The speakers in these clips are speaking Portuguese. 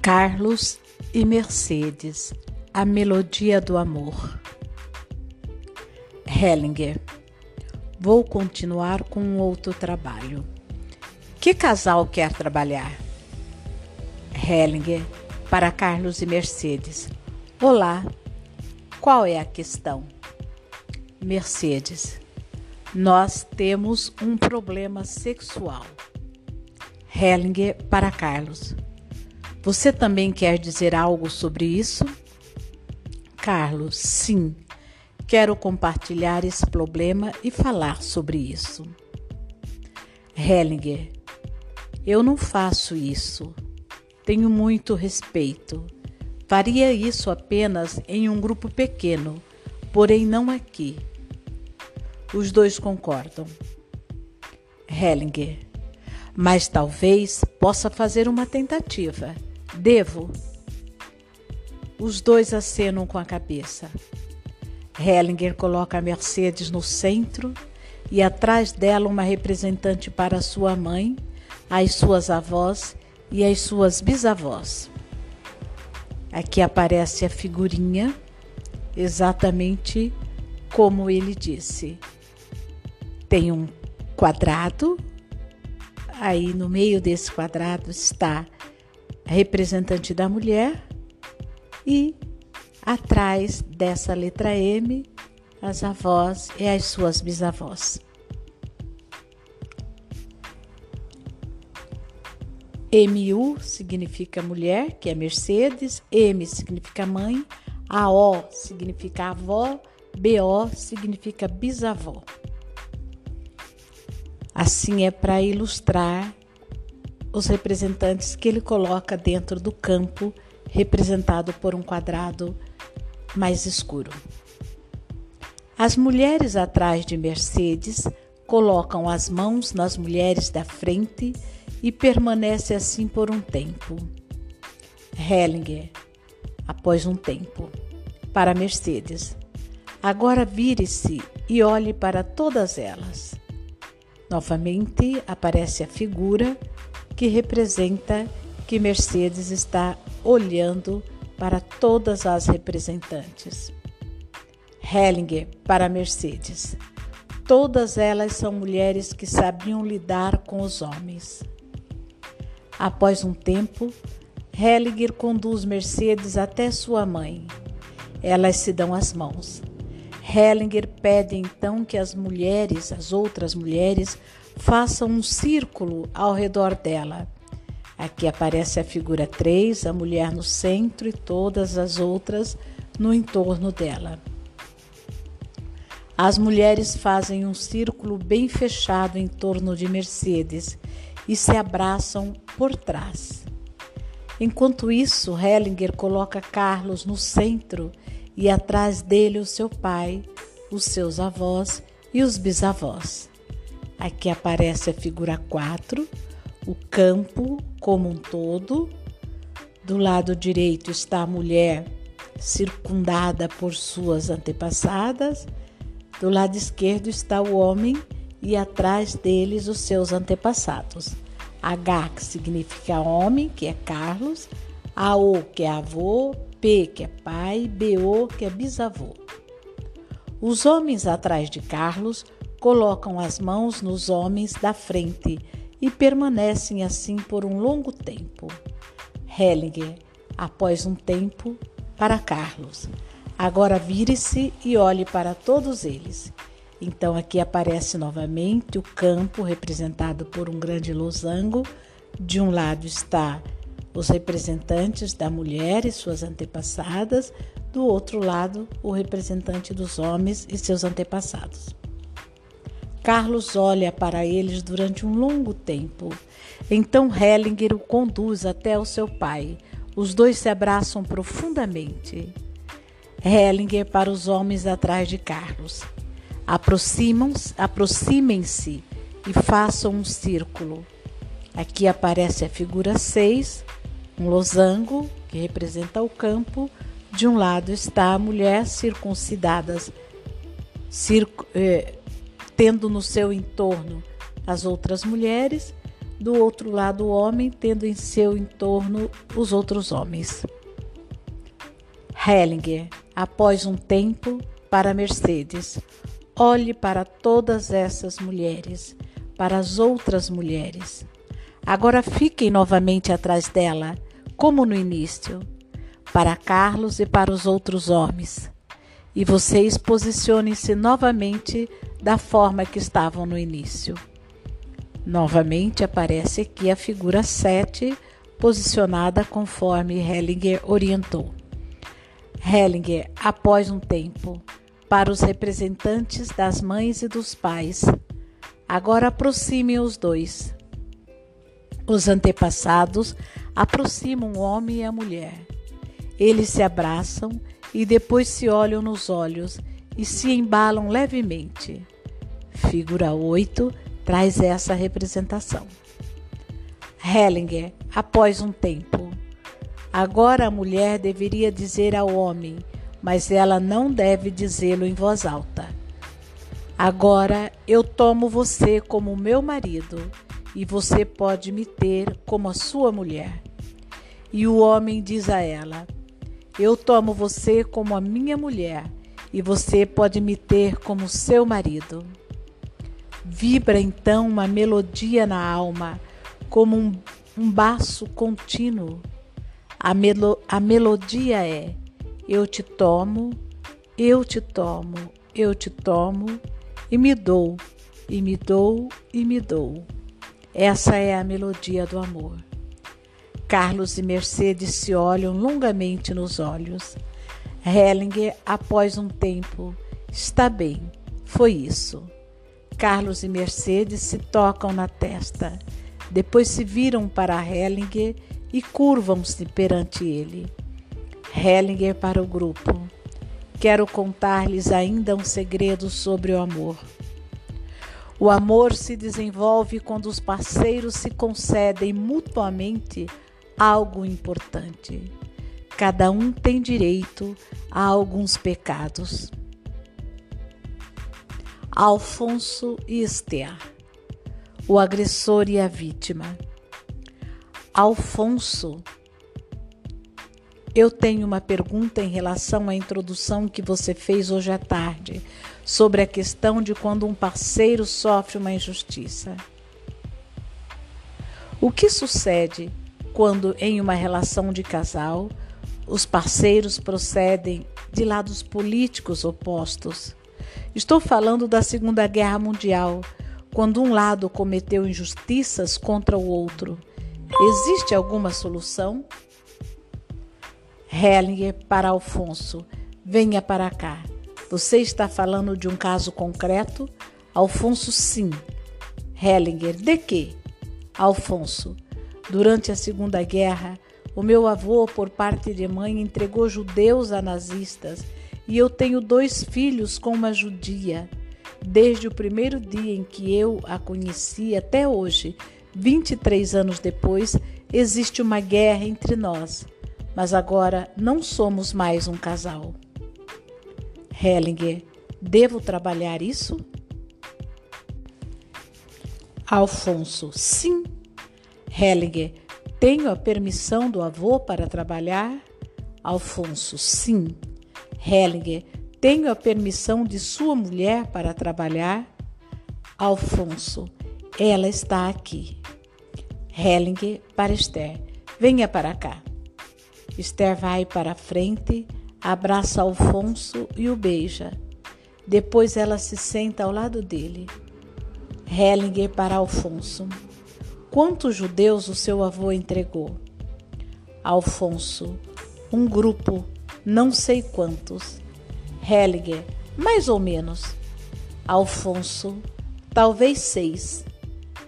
Carlos e Mercedes, a melodia do amor. Hellinger, vou continuar com um outro trabalho. Que casal quer trabalhar? Hellinger, para Carlos e Mercedes. Olá, qual é a questão? Mercedes, nós temos um problema sexual. Hellinger para Carlos. Você também quer dizer algo sobre isso? Carlos, sim. Quero compartilhar esse problema e falar sobre isso. Hellinger, eu não faço isso. Tenho muito respeito. Faria isso apenas em um grupo pequeno, porém não aqui. Os dois concordam. Hellinger, mas talvez possa fazer uma tentativa. Devo. Os dois acenam com a cabeça. Hellinger coloca a Mercedes no centro e atrás dela uma representante para sua mãe, as suas avós e as suas bisavós. Aqui aparece a figurinha, exatamente como ele disse. Tem um quadrado, aí no meio desse quadrado está representante da mulher e atrás dessa letra M as avós e as suas bisavós. MU significa mulher, que é Mercedes, M significa mãe, AO significa avó, BO significa bisavó. Assim é para ilustrar os representantes que ele coloca dentro do campo, representado por um quadrado mais escuro. As mulheres atrás de Mercedes colocam as mãos nas mulheres da frente e permanece assim por um tempo. Hellinger, após um tempo, para Mercedes. Agora vire-se e olhe para todas elas. Novamente aparece a figura que representa que Mercedes está olhando para todas as representantes. Hellinger para Mercedes. Todas elas são mulheres que sabiam lidar com os homens. Após um tempo, Hellinger conduz Mercedes até sua mãe. Elas se dão as mãos. Hellinger pede então que as mulheres, as outras mulheres, façam um círculo ao redor dela. Aqui aparece a figura 3, a mulher no centro e todas as outras no entorno dela. As mulheres fazem um círculo bem fechado em torno de Mercedes e se abraçam por trás. Enquanto isso, Hellinger coloca Carlos no centro e atrás dele o seu pai, os seus avós e os bisavós. Aqui aparece a figura 4, o campo como um todo. Do lado direito está a mulher circundada por suas antepassadas. Do lado esquerdo está o homem e atrás deles os seus antepassados. H, que significa homem, que é Carlos, AO, que é avô, P, que é pai, BO, que é bisavô. Os homens atrás de Carlos colocam as mãos nos homens da frente e permanecem assim por um longo tempo. Hellinger, após um tempo, para Carlos. Agora vire-se e olhe para todos eles. Então aqui aparece novamente o campo representado por um grande losango. De um lado está os representantes da mulher e suas antepassadas, do outro lado, o representante dos homens e seus antepassados. Carlos olha para eles durante um longo tempo. Então Hellinger o conduz até o seu pai. Os dois se abraçam profundamente. Hellinger para os homens atrás de Carlos. Aproximem-se e façam um círculo. Aqui aparece a figura 6, um losango que representa o campo. De um lado está a mulher circuncidada, circo, eh, tendo no seu entorno as outras mulheres, do outro lado o homem, tendo em seu entorno os outros homens. Hellinger, após um tempo, para Mercedes. Olhe para todas essas mulheres, para as outras mulheres. Agora fiquem novamente atrás dela, como no início, para Carlos e para os outros homens. E vocês posicionem-se novamente da forma que estavam no início. Novamente aparece aqui a figura 7, posicionada conforme Hellinger orientou. Hellinger, após um tempo, para os representantes das mães e dos pais. Agora aproximem os dois. Os antepassados aproximam o homem e a mulher. Eles se abraçam e depois se olham nos olhos e se embalam levemente. Figura 8 traz essa representação. Hellinger, após um tempo. Agora a mulher deveria dizer ao homem mas ela não deve dizê-lo em voz alta. Agora eu tomo você como meu marido e você pode me ter como a sua mulher. E o homem diz a ela: Eu tomo você como a minha mulher e você pode me ter como seu marido. Vibra então uma melodia na alma, como um, um baço contínuo. A, melo, a melodia é: eu te tomo, eu te tomo, eu te tomo e me dou, e me dou, e me dou. Essa é a melodia do amor. Carlos e Mercedes se olham longamente nos olhos. Hellinger, após um tempo, está bem, foi isso. Carlos e Mercedes se tocam na testa, depois se viram para Hellinger e curvam-se perante ele. Hellinger para o grupo. Quero contar-lhes ainda um segredo sobre o amor. O amor se desenvolve quando os parceiros se concedem mutuamente algo importante. Cada um tem direito a alguns pecados. Alfonso Esther, o agressor e a vítima. Alfonso eu tenho uma pergunta em relação à introdução que você fez hoje à tarde, sobre a questão de quando um parceiro sofre uma injustiça. O que sucede quando, em uma relação de casal, os parceiros procedem de lados políticos opostos? Estou falando da Segunda Guerra Mundial, quando um lado cometeu injustiças contra o outro. Existe alguma solução? Hellinger para Alfonso: Venha para cá. Você está falando de um caso concreto? Alfonso, sim. Hellinger: De quê? Alfonso: Durante a Segunda Guerra, o meu avô, por parte de mãe, entregou judeus a nazistas e eu tenho dois filhos com uma judia. Desde o primeiro dia em que eu a conheci até hoje, 23 anos depois, existe uma guerra entre nós mas agora não somos mais um casal. Hellinger, devo trabalhar isso? Alfonso, sim. Hellinger, tenho a permissão do avô para trabalhar? Alfonso, sim. Hellinger, tenho a permissão de sua mulher para trabalhar? Alfonso, ela está aqui. Hellinger para Esther, venha para cá. Esther vai para a frente, abraça Alfonso e o beija. Depois ela se senta ao lado dele. Hellinger para Alfonso. Quantos judeus o seu avô entregou? Alfonso. Um grupo, não sei quantos. Hellinger. Mais ou menos. Alfonso. Talvez seis.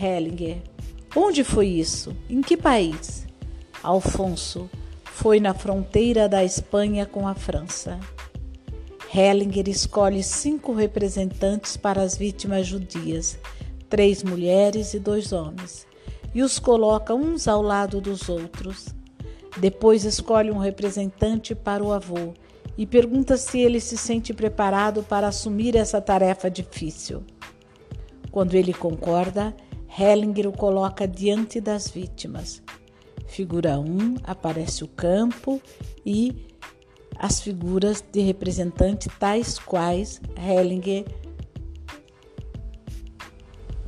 Hellinger. Onde foi isso? Em que país? Alfonso foi na fronteira da Espanha com a França. Hellinger escolhe cinco representantes para as vítimas judias, três mulheres e dois homens, e os coloca uns ao lado dos outros. Depois escolhe um representante para o avô e pergunta se ele se sente preparado para assumir essa tarefa difícil. Quando ele concorda, Hellinger o coloca diante das vítimas. Figura 1 aparece o campo e as figuras de representante tais quais Hellinger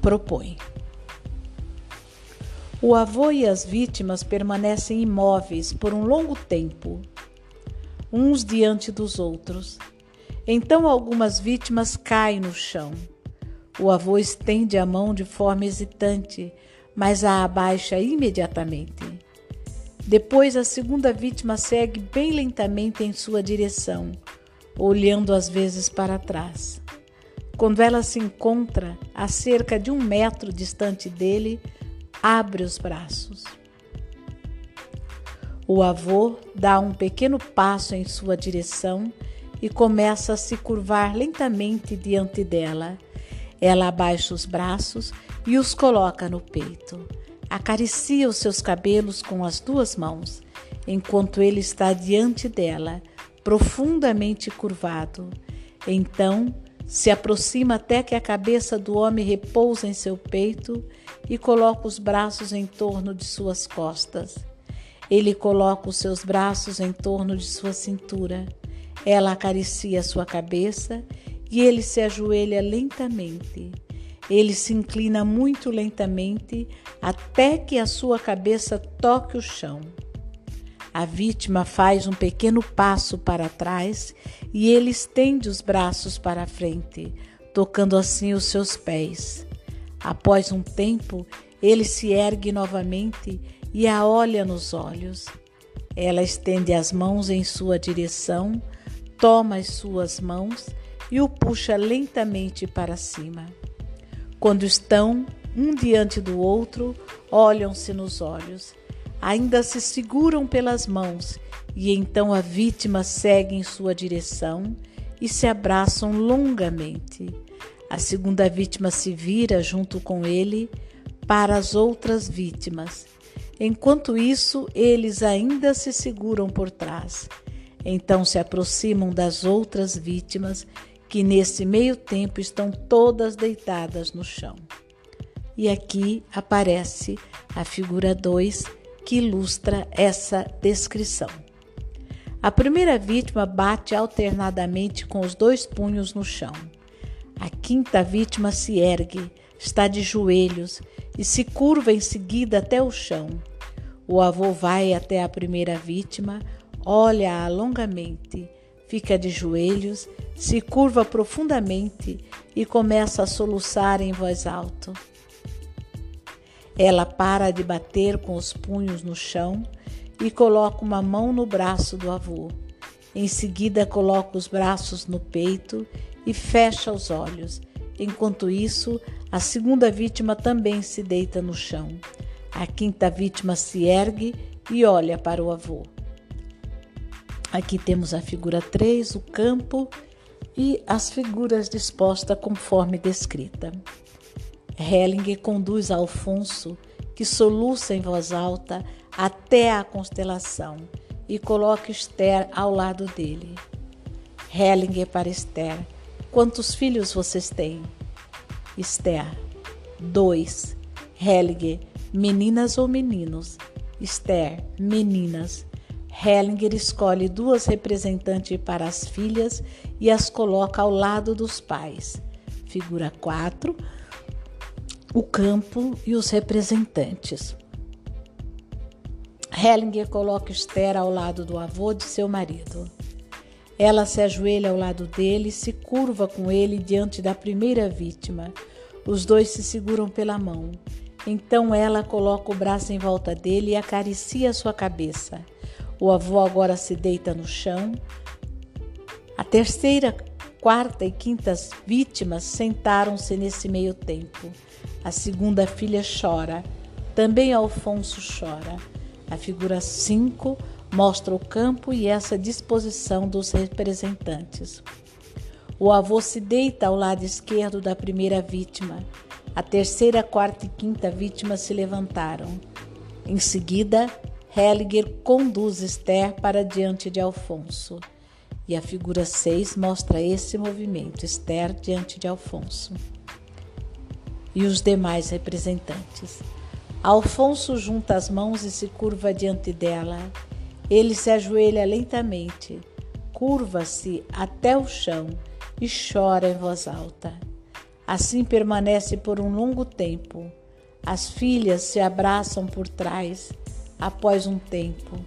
propõe. O avô e as vítimas permanecem imóveis por um longo tempo, uns diante dos outros. Então algumas vítimas caem no chão. O avô estende a mão de forma hesitante, mas a abaixa imediatamente. Depois, a segunda vítima segue bem lentamente em sua direção, olhando às vezes para trás. Quando ela se encontra a cerca de um metro distante dele, abre os braços. O avô dá um pequeno passo em sua direção e começa a se curvar lentamente diante dela. Ela abaixa os braços e os coloca no peito. Acaricia os seus cabelos com as duas mãos, enquanto ele está diante dela, profundamente curvado. Então, se aproxima até que a cabeça do homem repousa em seu peito e coloca os braços em torno de suas costas. Ele coloca os seus braços em torno de sua cintura. Ela acaricia sua cabeça e ele se ajoelha lentamente. Ele se inclina muito lentamente até que a sua cabeça toque o chão. A vítima faz um pequeno passo para trás e ele estende os braços para frente, tocando assim os seus pés. Após um tempo, ele se ergue novamente e a olha nos olhos. Ela estende as mãos em sua direção, toma as suas mãos e o puxa lentamente para cima. Quando estão um diante do outro, olham-se nos olhos, ainda se seguram pelas mãos e então a vítima segue em sua direção e se abraçam longamente. A segunda vítima se vira junto com ele para as outras vítimas. Enquanto isso, eles ainda se seguram por trás. Então se aproximam das outras vítimas que nesse meio tempo estão todas deitadas no chão. E aqui aparece a figura 2 que ilustra essa descrição. A primeira vítima bate alternadamente com os dois punhos no chão. A quinta vítima se ergue, está de joelhos e se curva em seguida até o chão. O avô vai até a primeira vítima, olha-a longamente fica de joelhos, se curva profundamente e começa a soluçar em voz alta. Ela para de bater com os punhos no chão e coloca uma mão no braço do avô. Em seguida, coloca os braços no peito e fecha os olhos. Enquanto isso, a segunda vítima também se deita no chão. A quinta vítima se ergue e olha para o avô. Aqui temos a figura 3, o campo e as figuras dispostas conforme descrita. Hellinger conduz Alfonso, que soluça em voz alta, até a constelação e coloca Esther ao lado dele. Hellinger para Esther: Quantos filhos vocês têm? Esther: Dois. Hellinger: Meninas ou meninos? Esther: Meninas. Hellinger escolhe duas representantes para as filhas e as coloca ao lado dos pais. Figura 4. O campo e os representantes. Hellinger coloca Esther ao lado do avô de seu marido. Ela se ajoelha ao lado dele e se curva com ele diante da primeira vítima. Os dois se seguram pela mão. Então ela coloca o braço em volta dele e acaricia sua cabeça. O avô agora se deita no chão. A terceira, quarta e quinta vítimas sentaram-se nesse meio tempo. A segunda filha chora. Também Alfonso chora. A figura 5 mostra o campo e essa disposição dos representantes. O avô se deita ao lado esquerdo da primeira vítima. A terceira, quarta e quinta vítima se levantaram. Em seguida, Hellinger conduz Esther para diante de Alfonso. E a figura 6 mostra esse movimento, Esther diante de Alfonso. e os demais representantes. Alfonso junta as mãos e se curva diante dela. Ele se ajoelha lentamente, curva-se até o chão e chora em voz alta. Assim permanece por um longo tempo. As filhas se abraçam por trás. Após um tempo,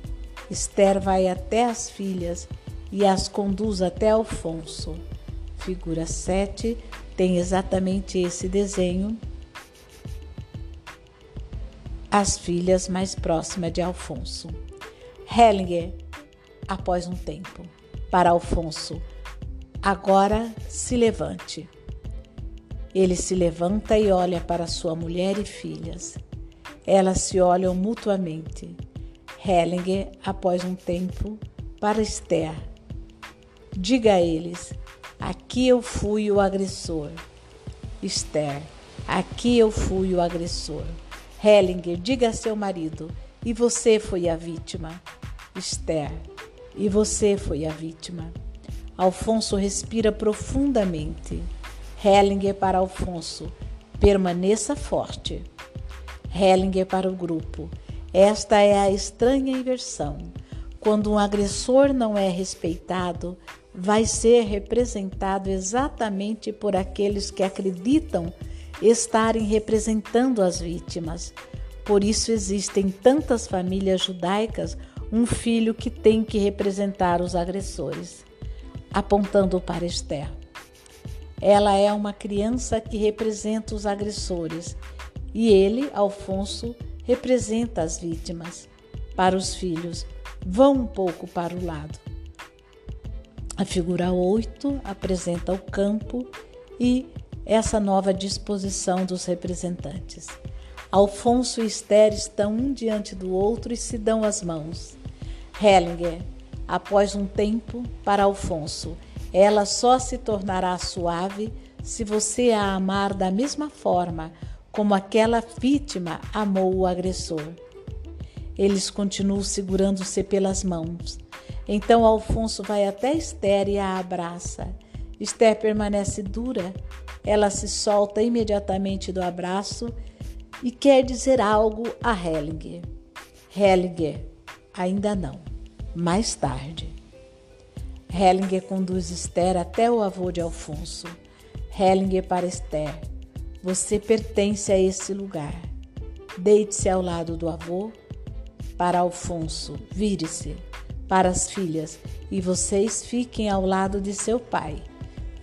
Esther vai até as filhas e as conduz até Alfonso. Figura 7 tem exatamente esse desenho. As filhas mais próximas de Alfonso. Hellinger, após um tempo, para Alfonso, agora se levante. Ele se levanta e olha para sua mulher e filhas. Elas se olham mutuamente. Hellinger, após um tempo, para Esther. Diga a eles: aqui eu fui o agressor. Esther, aqui eu fui o agressor. Hellinger, diga a seu marido: e você foi a vítima. Esther, e você foi a vítima. Alfonso respira profundamente. Hellinger para Alfonso: permaneça forte. Hellinger para o grupo: esta é a estranha inversão. Quando um agressor não é respeitado, vai ser representado exatamente por aqueles que acreditam estarem representando as vítimas. Por isso existem tantas famílias judaicas um filho que tem que representar os agressores, apontando para Esther. Ela é uma criança que representa os agressores e ele, Alfonso, representa as vítimas. Para os filhos, vão um pouco para o lado. A figura 8 apresenta o campo e essa nova disposição dos representantes. Alfonso e Esther estão um diante do outro e se dão as mãos. Hellinger, após um tempo, para Alfonso, ela só se tornará suave se você a amar da mesma forma como aquela vítima amou o agressor. Eles continuam segurando-se pelas mãos. Então Alfonso vai até Esther e a abraça. Esther permanece dura. Ela se solta imediatamente do abraço e quer dizer algo a Hellinger. Hellinger, ainda não. Mais tarde. Hellinger conduz Esther até o avô de Alfonso. Hellinger para Esther: Você pertence a esse lugar. Deite-se ao lado do avô. Para Alfonso, vire-se. Para as filhas, e vocês fiquem ao lado de seu pai.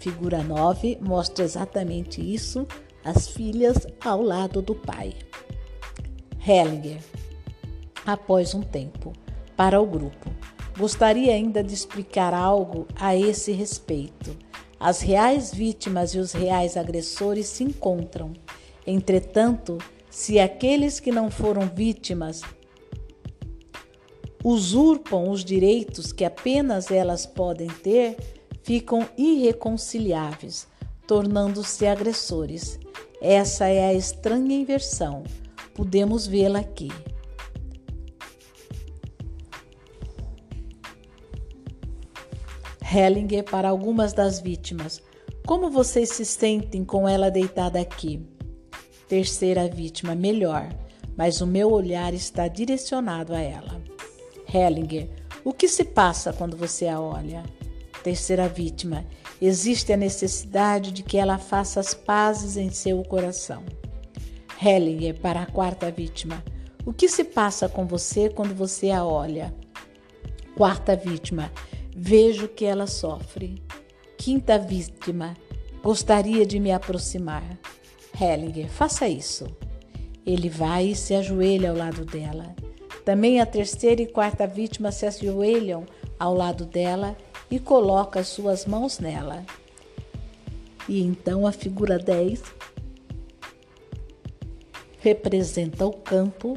Figura 9 mostra exatamente isso: as filhas ao lado do pai. Hellinger, após um tempo, para o grupo. Gostaria ainda de explicar algo a esse respeito. As reais vítimas e os reais agressores se encontram. Entretanto, se aqueles que não foram vítimas usurpam os direitos que apenas elas podem ter, ficam irreconciliáveis, tornando-se agressores. Essa é a estranha inversão. Podemos vê-la aqui. Hellinger para algumas das vítimas. Como vocês se sentem com ela deitada aqui? Terceira vítima, melhor, mas o meu olhar está direcionado a ela. Hellinger, o que se passa quando você a olha? Terceira vítima, existe a necessidade de que ela faça as pazes em seu coração. Hellinger para a quarta vítima, o que se passa com você quando você a olha? Quarta vítima, Vejo que ela sofre. Quinta vítima. Gostaria de me aproximar. Hellinger, faça isso. Ele vai e se ajoelha ao lado dela. Também a terceira e quarta vítima se ajoelham ao lado dela e coloca as suas mãos nela. E então a figura 10 representa o campo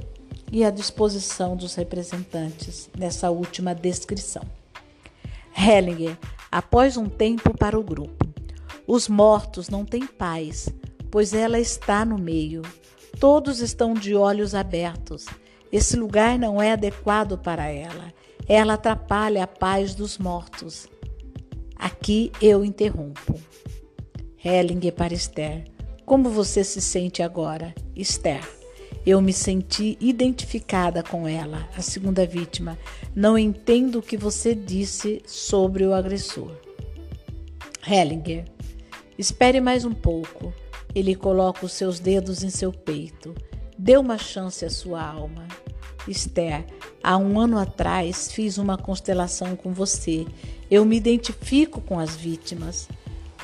e a disposição dos representantes nessa última descrição. Hellinger, após um tempo para o grupo. Os mortos não têm paz, pois ela está no meio. Todos estão de olhos abertos. Esse lugar não é adequado para ela. Ela atrapalha a paz dos mortos. Aqui eu interrompo. Hellinger para Esther. Como você se sente agora, Esther? Eu me senti identificada com ela, a segunda vítima. Não entendo o que você disse sobre o agressor. Hellinger, espere mais um pouco. Ele coloca os seus dedos em seu peito. Dê uma chance à sua alma. Esther, há um ano atrás fiz uma constelação com você. Eu me identifico com as vítimas.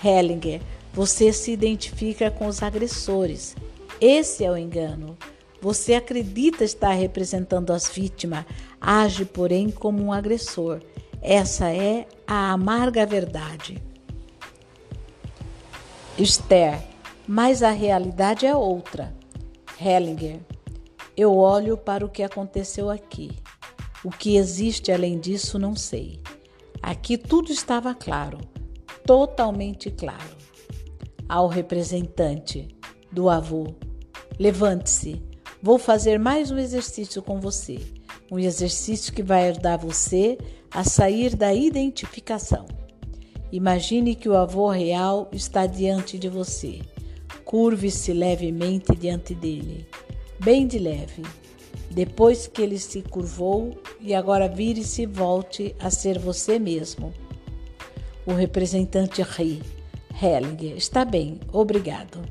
Hellinger, você se identifica com os agressores. Esse é o engano. Você acredita estar representando as vítimas, age, porém, como um agressor. Essa é a amarga verdade. Esther, mas a realidade é outra. Hellinger, eu olho para o que aconteceu aqui. O que existe além disso, não sei. Aqui tudo estava claro, totalmente claro. Ao representante do avô, levante-se, vou fazer mais um exercício com você. Um exercício que vai ajudar você a sair da identificação. Imagine que o avô real está diante de você. Curve-se levemente diante dele, bem de leve. Depois que ele se curvou, e agora vire-se e volte a ser você mesmo. O representante ri. Hellinger, está bem, obrigado.